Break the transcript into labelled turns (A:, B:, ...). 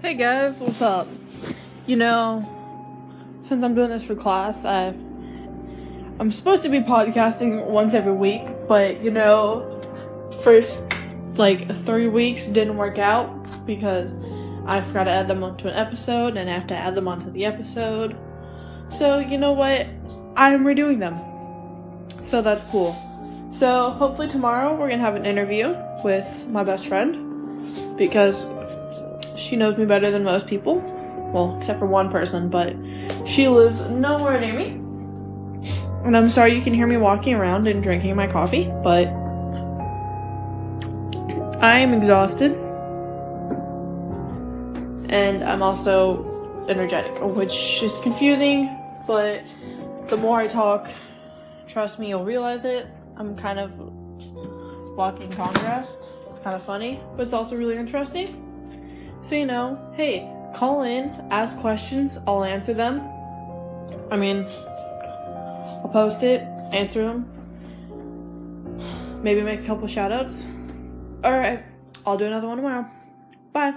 A: Hey guys, what's up? You know, since I'm doing this for class, I I'm supposed to be podcasting once every week, but you know, first like three weeks didn't work out because I forgot to add them onto an episode and I have to add them onto the episode. So you know what? I'm redoing them. So that's cool. So hopefully tomorrow we're gonna have an interview with my best friend because she knows me better than most people. Well, except for one person, but she lives nowhere near me. And I'm sorry you can hear me walking around and drinking my coffee, but I am exhausted. And I'm also energetic, which is confusing, but the more I talk, trust me, you'll realize it. I'm kind of walking contrast. It's kind of funny, but it's also really interesting. So, you know, hey, call in, ask questions, I'll answer them. I mean, I'll post it, answer them. Maybe make a couple shout outs. Alright, I'll do another one tomorrow. Bye.